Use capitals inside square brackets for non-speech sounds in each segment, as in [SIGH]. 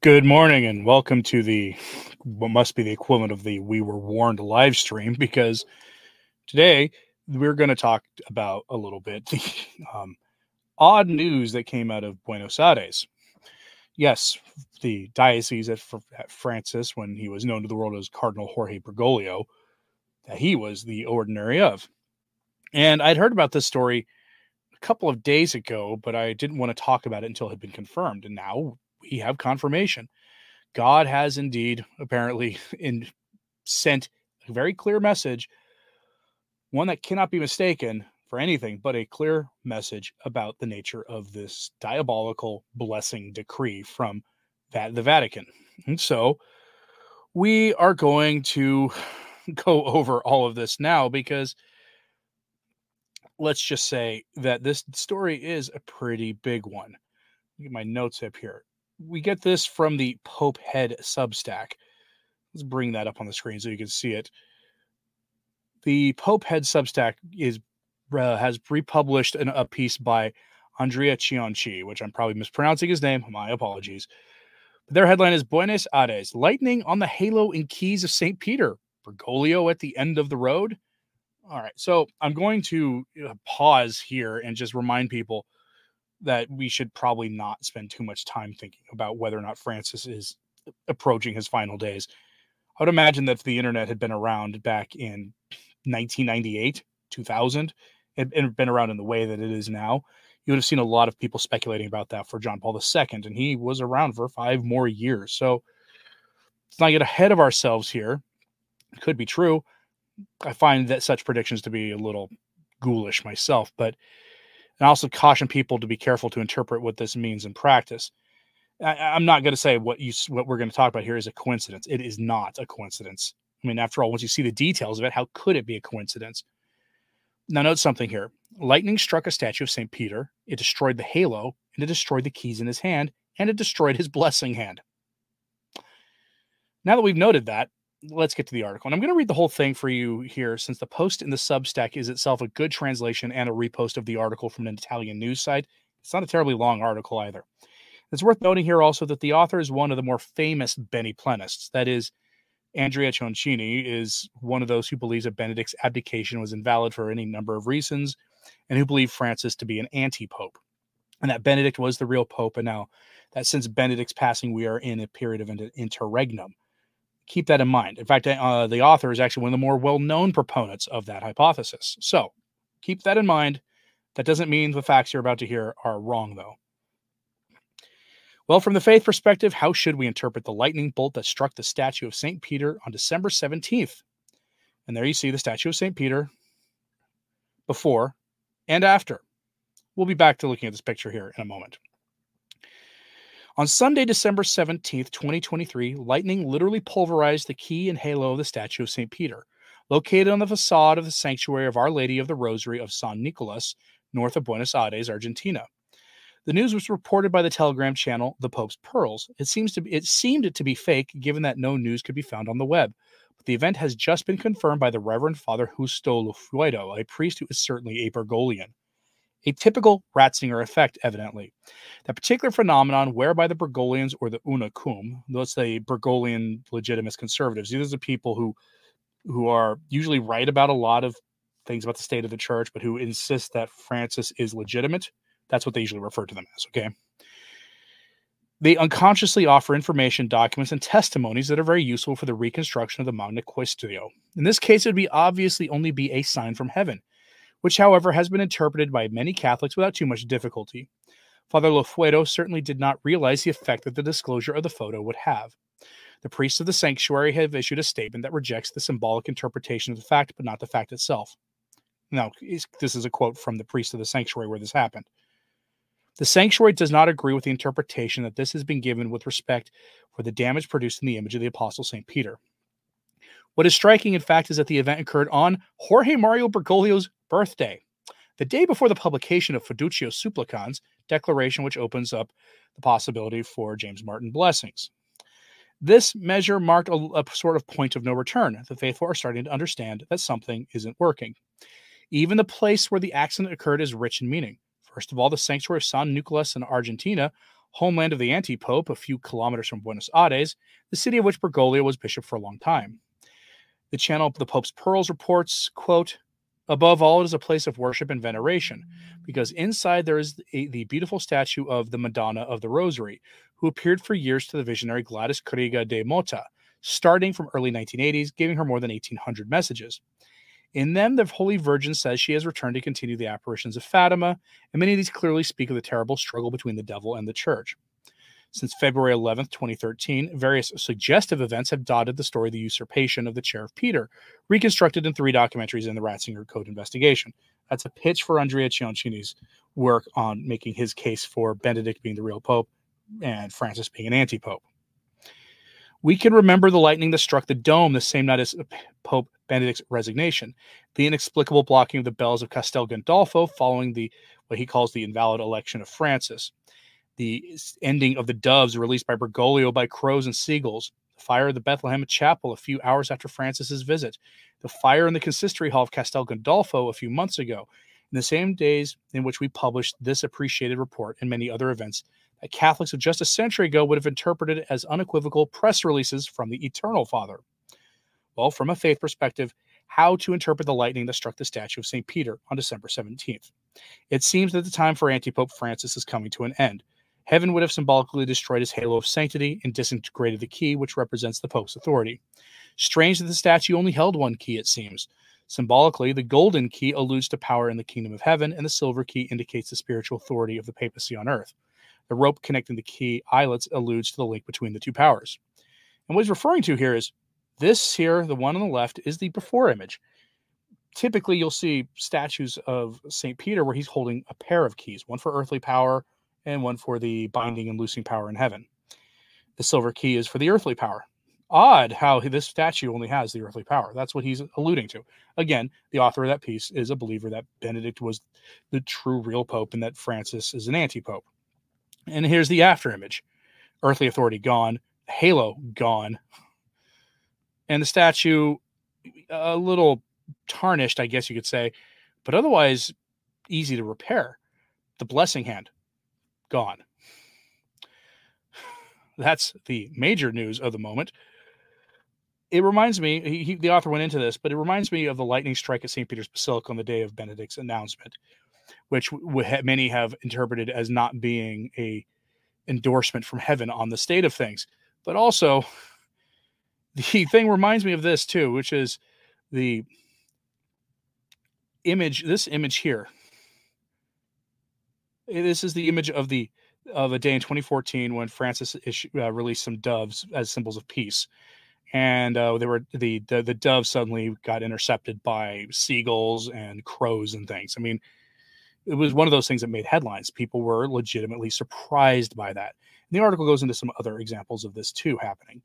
Good morning and welcome to the what must be the equivalent of the We Were Warned live stream because today we're going to talk about a little bit the um, odd news that came out of Buenos Aires. Yes, the diocese at, at Francis, when he was known to the world as Cardinal Jorge Bergoglio, that he was the ordinary of. And I'd heard about this story a couple of days ago, but I didn't want to talk about it until it had been confirmed. And now we have confirmation. God has indeed apparently [LAUGHS] in, sent a very clear message, one that cannot be mistaken for anything but a clear message about the nature of this diabolical blessing decree from that the Vatican. And so we are going to [LAUGHS] go over all of this now because let's just say that this story is a pretty big one. Get my notes up here we get this from the Pope Head Substack. Let's bring that up on the screen so you can see it. The Pope Head Substack is uh, has republished an, a piece by Andrea Cianci, which I'm probably mispronouncing his name. My apologies. Their headline is Buenos Aires, lightning on the halo and keys of St. Peter. Bergoglio at the end of the road. All right. So I'm going to uh, pause here and just remind people – that we should probably not spend too much time thinking about whether or not Francis is approaching his final days. I would imagine that if the internet had been around back in 1998, 2000, and been around in the way that it is now, you would have seen a lot of people speculating about that for John Paul II, and he was around for five more years. So let's not get ahead of ourselves here. It could be true. I find that such predictions to be a little ghoulish myself, but and I also caution people to be careful to interpret what this means in practice. I, am not going to say what you what we're going to talk about here is a coincidence. It is not a coincidence. I mean, after all, once you see the details of it, how could it be a coincidence? Now, note something here. Lightning struck a statue of St. Peter. It destroyed the halo, and it destroyed the keys in his hand, and it destroyed his blessing hand. Now that we've noted that, let's get to the article. And I'm going to read the whole thing for you here since the post in the Substack is itself a good translation and a repost of the article from an Italian news site. It's not a terribly long article either. It's worth noting here also that the author is one of the more famous Beniplenists. That is, Andrea Cianci is one of those who believes that Benedict's abdication was invalid for any number of reasons and who believe Francis to be an anti pope and that Benedict was the real pope. And now that since Benedict's passing, we are in a period of interregnum keep that in mind. In fact, uh, the author is actually one of the more well known proponents of that hypothesis. So keep that in mind. That doesn't mean the facts you're about to hear are wrong, though. Well, from the faith perspective, how should we interpret the lightning bolt that struck the statue of St. Peter on December 17th? And there you see the statue of St. Peter before and after. We'll be back to looking at this picture here in a moment. On Sunday, December 17th, 2023, lightning literally pulverized the key and halo of the statue of St. Peter, located on the facade of the sanctuary of Our Lady of the Rosary of San Nicolas, north of Buenos Aires, Argentina. The news was reported by the Telegram channel The Pope's Pearls. It seems to be, it seemed to be fake, given that no news could be found on the web. But the event has just been confirmed by the Reverend Father Justo Lofeudo, a priest who is certainly a Bergoglian a typical Ratzinger effect, evidently. That particular phenomenon whereby the Bergoglians or the Una Cum, those the Bergoglian legitimist conservatives, these are the people who who are usually right about a lot of things about the state of the church, but who insist that Francis is legitimate. That's what they usually refer to them as, okay? They unconsciously offer information, documents, and testimonies that are very useful for the reconstruction of the Magna Quaestio. In this case, it would be obviously only be a sign from heaven which, however, has been interpreted by many Catholics without too much difficulty. Father Lofeudo certainly did not realize the effect that the disclosure of the photo would have. The priests of the sanctuary have issued a statement that rejects the symbolic interpretation of the fact, but not the fact itself. Now, this is a quote from the priest of the sanctuary where this happened. The sanctuary does not agree with the interpretation that this has been given with respect for the damage produced in the image of the Apostle St. Peter. What is striking, in fact, is that the event occurred on Jorge Mario Bergoglio's birthday, the day before the publication of Fiducia Supplicans, declaration which opens up the possibility for James Martin blessings. This measure marked a, a, sort of point of no return. The faithful are starting to understand that something isn't working. Even the place where the accident occurred is rich in meaning. First of all, the sanctuary of San Nicolas in Argentina homeland of the anti pope, a few kilometers from Buenos Aires, the city of which Bergoglio was bishop for a long time. The channel The Pope's Pearls reports, quote, Above all, it is a place of worship and veneration, because inside there is a, the beautiful statue of the Madonna of the Rosary, who appeared for years to the visionary Gladys Quiroga de Motta, starting from early 1980s, giving her more than 1,800 messages. In them, the Holy Virgin says she has returned to continue the apparitions of Fatima, and many of these clearly speak of the terrible struggle between the devil and the church. Since February 11th, 2013, various suggestive events have dotted the story of the usurpation of the chair of Peter, reconstructed in three documentaries in the Ratzinger Code investigation. That's a pitch for Andrea Ciancini's work on making his case for Benedict being the real pope and Francis being an anti pope. We can remember the lightning that struck the dome the same night as Pope Benedict's resignation, the inexplicable blocking of the bells of Castel Gandolfo following the what he calls the invalid election of Francis, the ending of the doves released by Bergoglio by crows and seagulls, the fire of the Bethlehem Chapel a few hours after Francis's visit, the fire in the consistory hall of Castel Gandolfo a few months ago, in the same days in which we published this appreciated report and many other events that Catholics of just a century ago would have interpreted as unequivocal press releases from the Eternal Father. Well, from a faith perspective, how to interpret the lightning that struck the statue of St. Peter on December 17th. It seems that the time for anti Pope Francis is coming to an end. Heaven would have symbolically destroyed his halo of sanctity and disintegrated the key which represents the Pope's authority. Strange that the statue only held one key, it seems. Symbolically, the golden key alludes to power in the kingdom of heaven, and the silver key indicates the spiritual authority of the papacy on earth. The rope connecting the key eyelets alludes to the link between the two powers. And what he's referring to here is this here, the one on the left, is the before image. Typically, you'll see statues of St. Peter where he's holding a pair of keys, one for earthly power, and one for the binding and loosing power in heaven. The silver key is for the earthly power. Odd how this statue only has the earthly power. That's what he's alluding to. Again, the author of that piece is a believer that Benedict was the true real pope and that Francis is an anti pope. And here's the after image earthly authority gone, halo gone, and the statue a little tarnished, I guess you could say, but otherwise easy to repair. The blessing hand gone. That's the major news of the moment. It reminds me, he, he, the author went into this, but it reminds me of the lightning strike at St. Peter's Basilica on the day of Benedict's announcement, which many have interpreted as not being a endorsement from heaven on the state of things. But also, [LAUGHS] the thing reminds me of this too, which is the image, this image here this is the image of the of a day in 2014 when Francis issued, uh, released some doves as symbols of peace, and uh, they were the, the the doves suddenly got intercepted by seagulls and crows and things. I mean, it was one of those things that made headlines. People were legitimately surprised by that. And the article goes into some other examples of this too happening.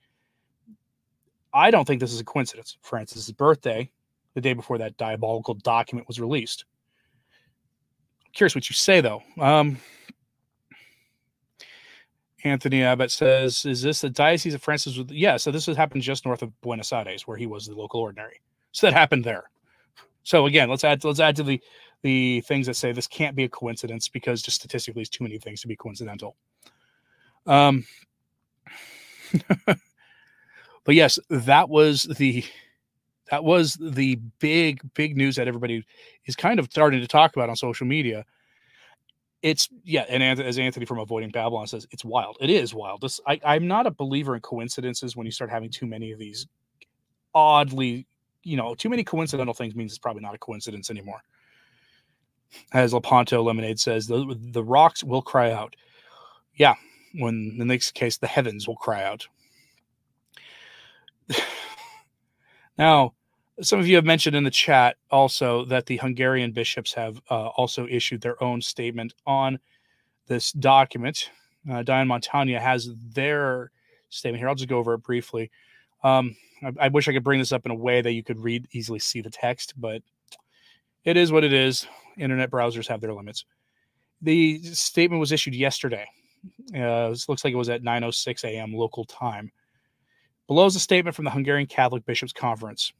I don't think this is a coincidence. Francis's birthday, the day before that diabolical document was released curious what you say though. Um, Anthony Abbott says, "Is this the diocese of Francis?" Yeah, so this has happened just north of Buenos Aires, where he was the local ordinary. So that happened there. So again, let's add let's add to the the things that say this can't be a coincidence because just statistically, it's too many things to be coincidental. Um, [LAUGHS] but yes, that was the that was the big big news that everybody is kind of starting to talk about on social media. It's yeah and as anthony from avoiding babylon says it's wild. It is wild. This I, i'm not a believer in coincidences when you start having too many of these oddly you know too many coincidental things means it's probably not a coincidence anymore. As lepanto lemonade says the, the rocks will cry out. Yeah when in the next case the heavens will cry out now some of you have mentioned in the chat also that the Hungarian bishops have uh, also issued their own statement on this document. Uh, Diane Montagna has their statement here. I'll just go over it briefly. Um, I, I, wish I could bring this up in a way that you could read easily see the text, but it is what it is. Internet browsers have their limits. The statement was issued yesterday. Uh, it looks like it was at 9:06 a.m. local time. Below is a statement from the Hungarian Catholic Bishops Conference.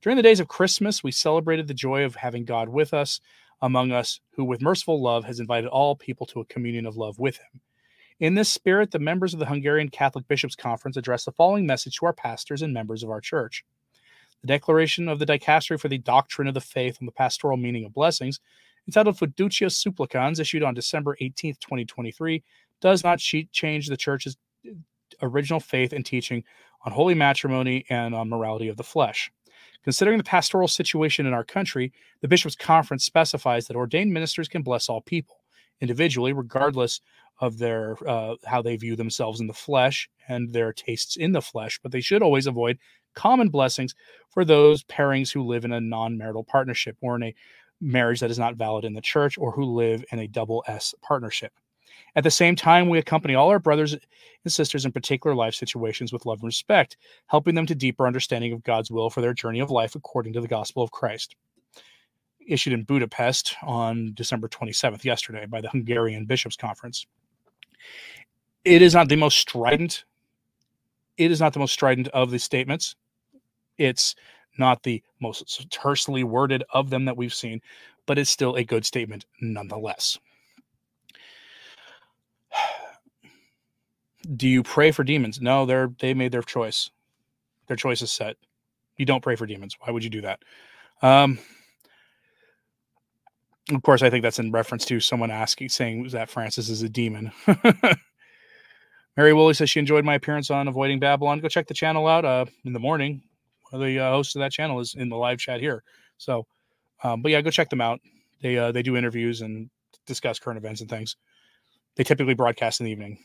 During the days of Christmas, we celebrated the joy of having God with us, among us, who with merciful love has invited all people to a communion of love with him. In this spirit, the members of the Hungarian Catholic Bishops' Conference addressed the following message to our pastors and members of our church. The declaration of the Dicastery for the Doctrine of the Faith and the Pastoral Meaning of Blessings, entitled Fiducia Supplicans, issued on December 18, 2023, does not change the church's uh, original faith and teaching on holy matrimony and on morality of the flesh. Considering the pastoral situation in our country, the Bishops' Conference specifies that ordained ministers can bless all people individually, regardless of their uh, how they view themselves in the flesh and their tastes in the flesh. But they should always avoid common blessings for those pairings who live in a non-marital partnership or in a marriage that is not valid in the church or who live in a double S partnership. At the same time, we accompany all our brothers and sisters in particular life situations with love and respect, helping them to deeper understanding of God's will for their journey of life according to the gospel of Christ. Issued in Budapest on December 27th, yesterday, by the Hungarian Bishops' Conference. It is not the most strident. It is not the most strident of the statements. It's not the most tersely worded of them that we've seen, but it's still a good statement nonetheless. Do you pray for demons? No, they're they made their choice. Their choice is set. You don't pray for demons. Why would you do that? Um, of course, I think that's in reference to someone asking, saying that Francis is a demon. [LAUGHS] Mary Woolley says she enjoyed my appearance on Avoiding Babylon. Go check the channel out uh, in the morning. One of the uh, hosts of that channel is in the live chat here. So, um, but yeah, go check them out. They uh, they do interviews and discuss current events and things. They typically broadcast in the evening.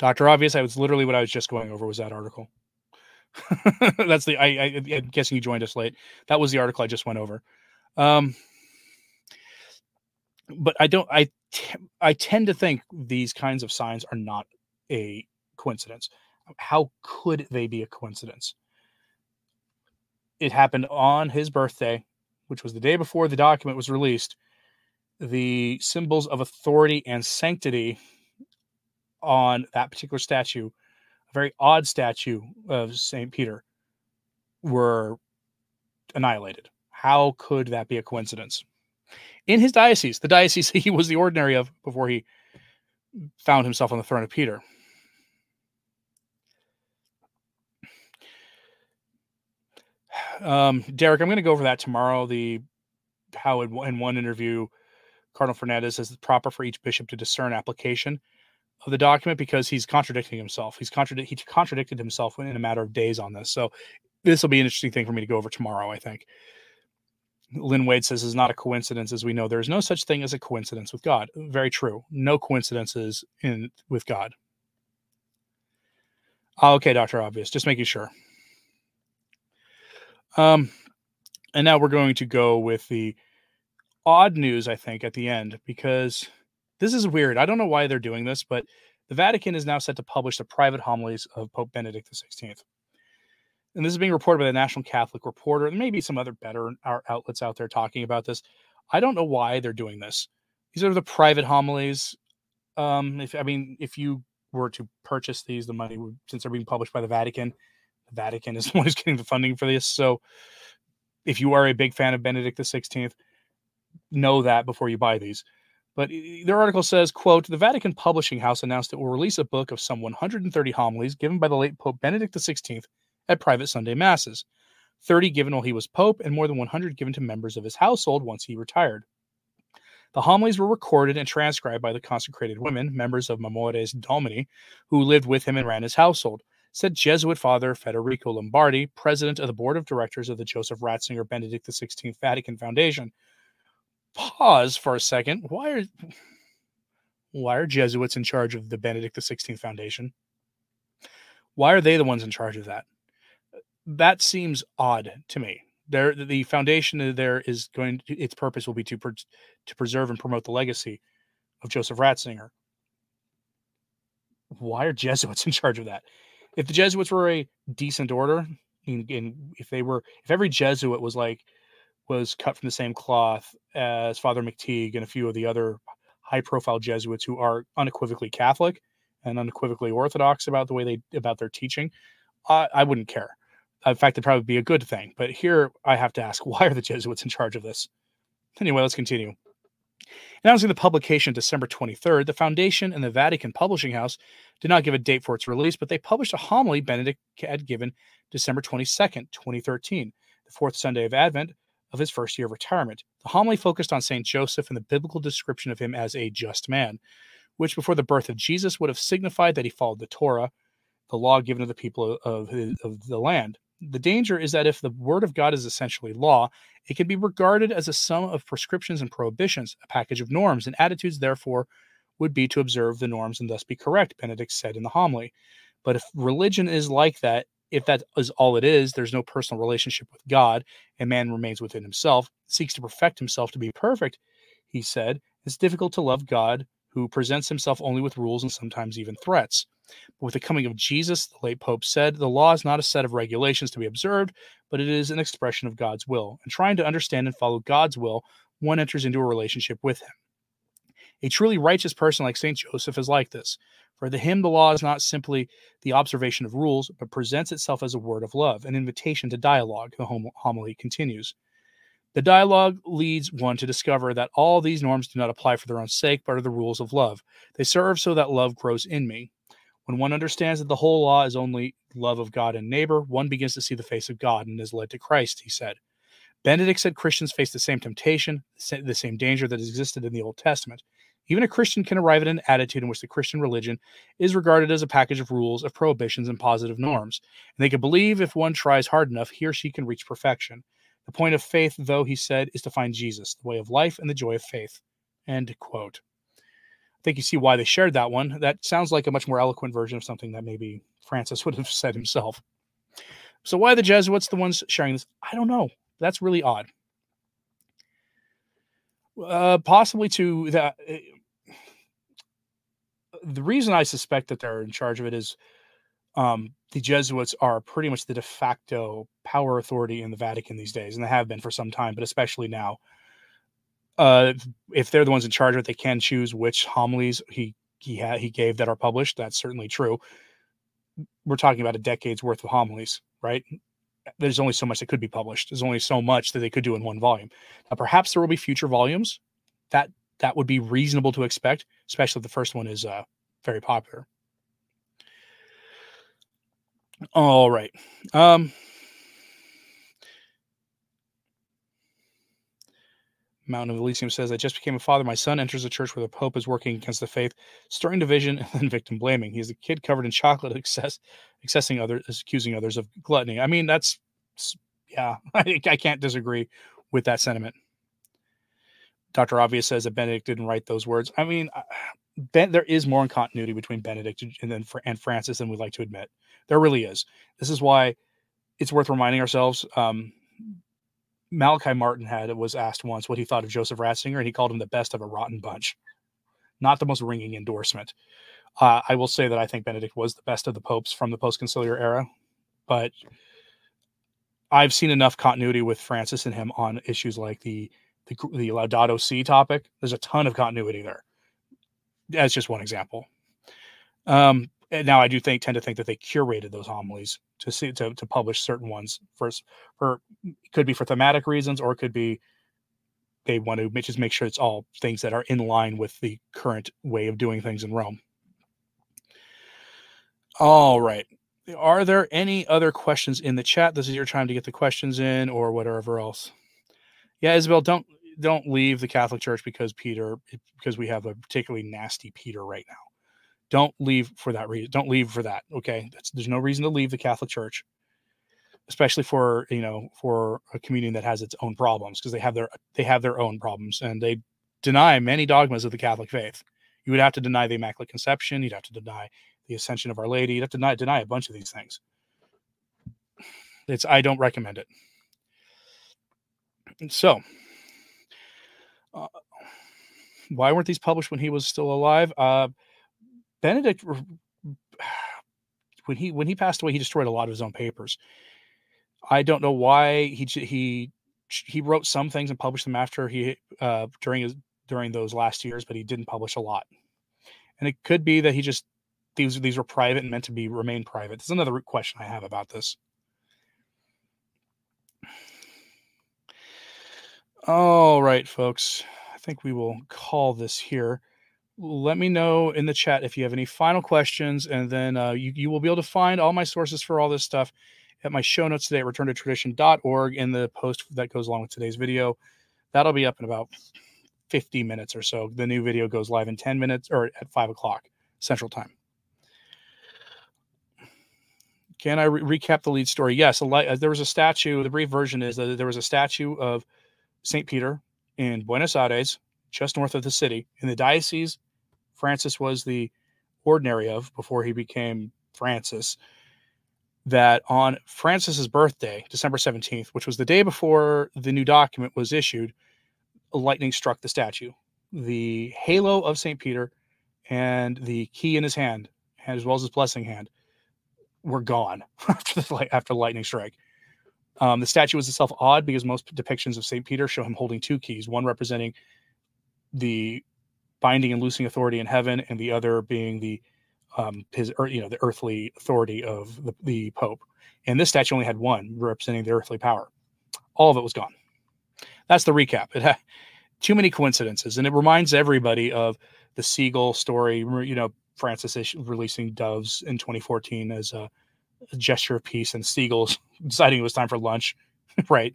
Doctor Obvious, I was literally what I was just going over was that article. [LAUGHS] That's the I, I am guessing you joined us late. That was the article I just went over. Um, but I don't I t- I tend to think these kinds of signs are not a coincidence. How could they be a coincidence? It happened on his birthday, which was the day before the document was released. The symbols of authority and sanctity on that particular statue, a very odd statue of St. Peter, were annihilated. How could that be a coincidence? In his diocese, the diocese [LAUGHS] he was the ordinary of before he found himself on the throne of Peter. [SIGHS] Um, Derek, I'm going to go over that tomorrow. The how in one interview, Cardinal Fernandez says it's proper for each bishop to discern application of the document because he's contradicting himself. He's contradict he contradicted himself in a matter of days on this. So this will be an interesting thing for me to go over tomorrow. I think. Lynn Wade says is not a coincidence, as we know there is no such thing as a coincidence with God. Very true. No coincidences in with God. Oh, okay, Doctor Obvious. Just making sure. Um, and now we're going to go with the odd news. I think at the end because this is weird. I don't know why they're doing this, but the Vatican is now set to publish the private homilies of Pope Benedict XVI. And this is being reported by the National Catholic Reporter. and maybe some other better outlets out there talking about this. I don't know why they're doing this. These are the private homilies. Um, if I mean, if you were to purchase these, the money would, since they're being published by the Vatican, the Vatican is [LAUGHS] the one who's getting the funding for this. So, if you are a big fan of Benedict XVI, know that before you buy these. But their article says, quote, the Vatican Publishing House announced it will release a book of some 130 homilies given by the late Pope Benedict XVI at private Sunday masses, 30 given while he was Pope, and more than 100 given to members of his household once he retired. The homilies were recorded and transcribed by the consecrated women, members of Memores Domini, who lived with him and ran his household, said Jesuit Father Federico Lombardi, president of the board of directors of the Joseph Ratzinger Benedict XVI Vatican Foundation, pause for a second. Why are why are Jesuits in charge of the Benedict XVI Foundation? Why are they the ones in charge of that? That seems odd to me. There, the foundation there is going. To, its purpose will be to to preserve and promote the legacy of Joseph Ratzinger. Why are Jesuits [LAUGHS] in charge of that? If the Jesuits were a decent order, and if they were, if every Jesuit was like was cut from the same cloth as Father McTeigue and a few of the other high profile Jesuits who are unequivocally Catholic and unequivocally Orthodox about the way they about their teaching, I, I wouldn't care. In fact, it'd probably be a good thing. But here I have to ask, [LAUGHS] why are the Jesuits in charge of this? Anyway, let's continue. Announcing the publication December 23rd, the Foundation and the Vatican Publishing House did not give a date for its release, but they published a homily Benedict had given December 22nd, 2013, the fourth Sunday of Advent of his first year of retirement. The homily focused on St. Joseph and the biblical description of him as a just man, which before the birth of Jesus would have signified that he followed the Torah, the law given to the people of, his, of the land. The danger is that if the word of God is essentially law, it can be regarded as a sum of prescriptions and prohibitions, a package of norms, and attitudes, therefore, would be to observe the norms and thus be correct, Benedict said in the homily. But if religion is like that, if that is all it is, there's no personal relationship with God, and man remains within himself, seeks to perfect himself to be perfect, he said, it's difficult to love God who presents himself only with rules and sometimes even threats. But with the coming of Jesus, the late Pope said, the law is not a set of regulations to be observed, but it is an expression of God's will. And trying to understand and follow God's will, one enters into a relationship with Him. A truly righteous person like St. Joseph is like this. For the him, the law is not simply the observation of rules, but presents itself as a word of love, an invitation to dialogue, the homily continues. The dialogue leads one to discover that all these norms do not apply for their own sake, but are the rules of love. They serve so that love grows in me. When one understands that the whole law is only love of God and neighbor, one begins to see the face of God and is led to Christ, he said. Benedict said Christians face the same temptation, the same danger that existed in the Old Testament. Even a Christian can arrive at an attitude in which the Christian religion is regarded as a package of rules, of prohibitions, and positive norms. And they can believe if one tries hard enough, he or she can reach perfection. The point of faith, though, he said, is to find Jesus, the way of life and the joy of faith. End quote. I think you see why they shared that one. That sounds like a much more eloquent version of something that maybe Francis [LAUGHS] would have said himself. So, why the Jesuits the ones sharing this? I don't know. That's really odd. Uh, possibly to that the reason I suspect that they're in charge of it is um, the Jesuits are pretty much the de facto power authority in the Vatican these days, and they have been for some time, but especially now. Uh, if they're the ones in charge of it, they can choose which homilies he he had he gave that are published. That's certainly true. We're talking about a decade's worth of homilies, right? There's only so much that could be published. There's only so much that they could do in one volume. Now, perhaps there will be future volumes. That that would be reasonable to expect, especially if the first one is uh, very popular. All right. Um, Mountain of Elysium says, I just became a father. My son enters a church where the Pope is working against the faith, stirring division and then victim blaming. He's a kid covered in chocolate, excess, accessing others, accusing others of gluttony. I mean, that's, yeah, [LAUGHS] I, I can't disagree with that sentiment. Dr. Obvious says that Benedict didn't write those words. I mean, ben, there is more in continuity between Benedict and then and Francis than we'd like to admit. There really is. This is why it's worth reminding ourselves. Um, Malachi Martin had was asked once what he thought of Joseph Ratzinger, and he called him the best of a rotten bunch. Not the most ringing endorsement. Uh, I will say that I think Benedict was the best of the popes from the post-conciliar era, but I've seen enough continuity with Francis and him on issues like the the, the Laudato Si topic. There's a ton of continuity there. That's just one example. Um, and now I do think tend to think that they curated those homilies to see to, to publish certain ones first for could be for thematic reasons or it could be they want to just make sure it's all things that are in line with the current way of doing things in Rome. All right. Are there any other questions in the chat? This is your time to get the questions in or whatever else. Yeah, Isabel, don't don't leave the Catholic Church because Peter eh, because we have a particularly nasty Peter right now. Don't leave for that reason. Don't leave for that. Okay, That's, there's no reason to leave the Catholic Church, especially for you know for a community that has its own problems because they have their they have their own problems and they deny many dogmas of the Catholic faith. You would have to deny the Immaculate Conception. You'd have to deny the Ascension of Our Lady. You'd have to deny deny a bunch of these things. It's I don't recommend it. So uh, why weren't these published when he was still alive? Uh, Benedict, [SIGHS] when he when he passed away, he destroyed a lot of his own papers. I don't know why he he he wrote some things and published them after he uh, during his during those last years, but he didn't publish a lot. And it could be that he just these these were private and meant to be remain private. There's another question I have about this. All right, folks. I think we will call this here. Let me know in the chat if you have any final questions, and then uh, you, you will be able to find all my sources for all this stuff at my show notes today at returntotradition.org in the post that goes along with today's video. That'll be up in about 50 minutes or so. The new video goes live in 10 minutes or at 5 o'clock Central Time. Can I re- recap the lead story? Yes, li- uh, there was a statue. The brief version is that there was a statue of St. Peter in Buenos Aires, just north of the city, in the diocese Francis was the ordinary of before he became Francis. That on Francis's birthday, December 17th, which was the day before the new document was issued, lightning struck the statue. The halo of St. Peter and the key in his hand, as well as his blessing hand, were gone [LAUGHS] after the, after lightning strike. Um, the statue was itself odd because most depictions of St. Peter show him holding two keys, one representing the binding and loosing authority in heaven, and the other being the um, his you know the earthly authority of the, the Pope. And this statue only had one representing the earthly power. All of it was gone. That's the recap. It had too many coincidences, and it reminds everybody of the seagull story. You know, Francis releasing doves in 2014 as a, a gesture of peace, and seagulls [LAUGHS] deciding it was time for lunch, [LAUGHS] right?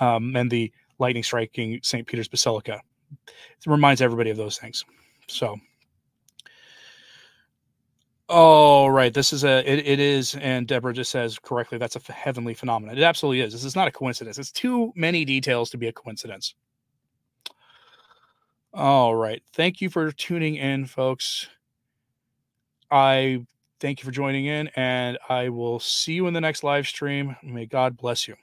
Um, and the lightning striking St. Peter's Basilica. It reminds everybody of those things. So, oh, right. This is a, it, it is. And Deborah just says correctly, that's a heavenly phenomenon. It absolutely is. This is not a coincidence. It's too many details to be a coincidence. All right. Thank you for tuning in, folks. I thank you for joining in, and I will see you in the next live stream. May God bless you.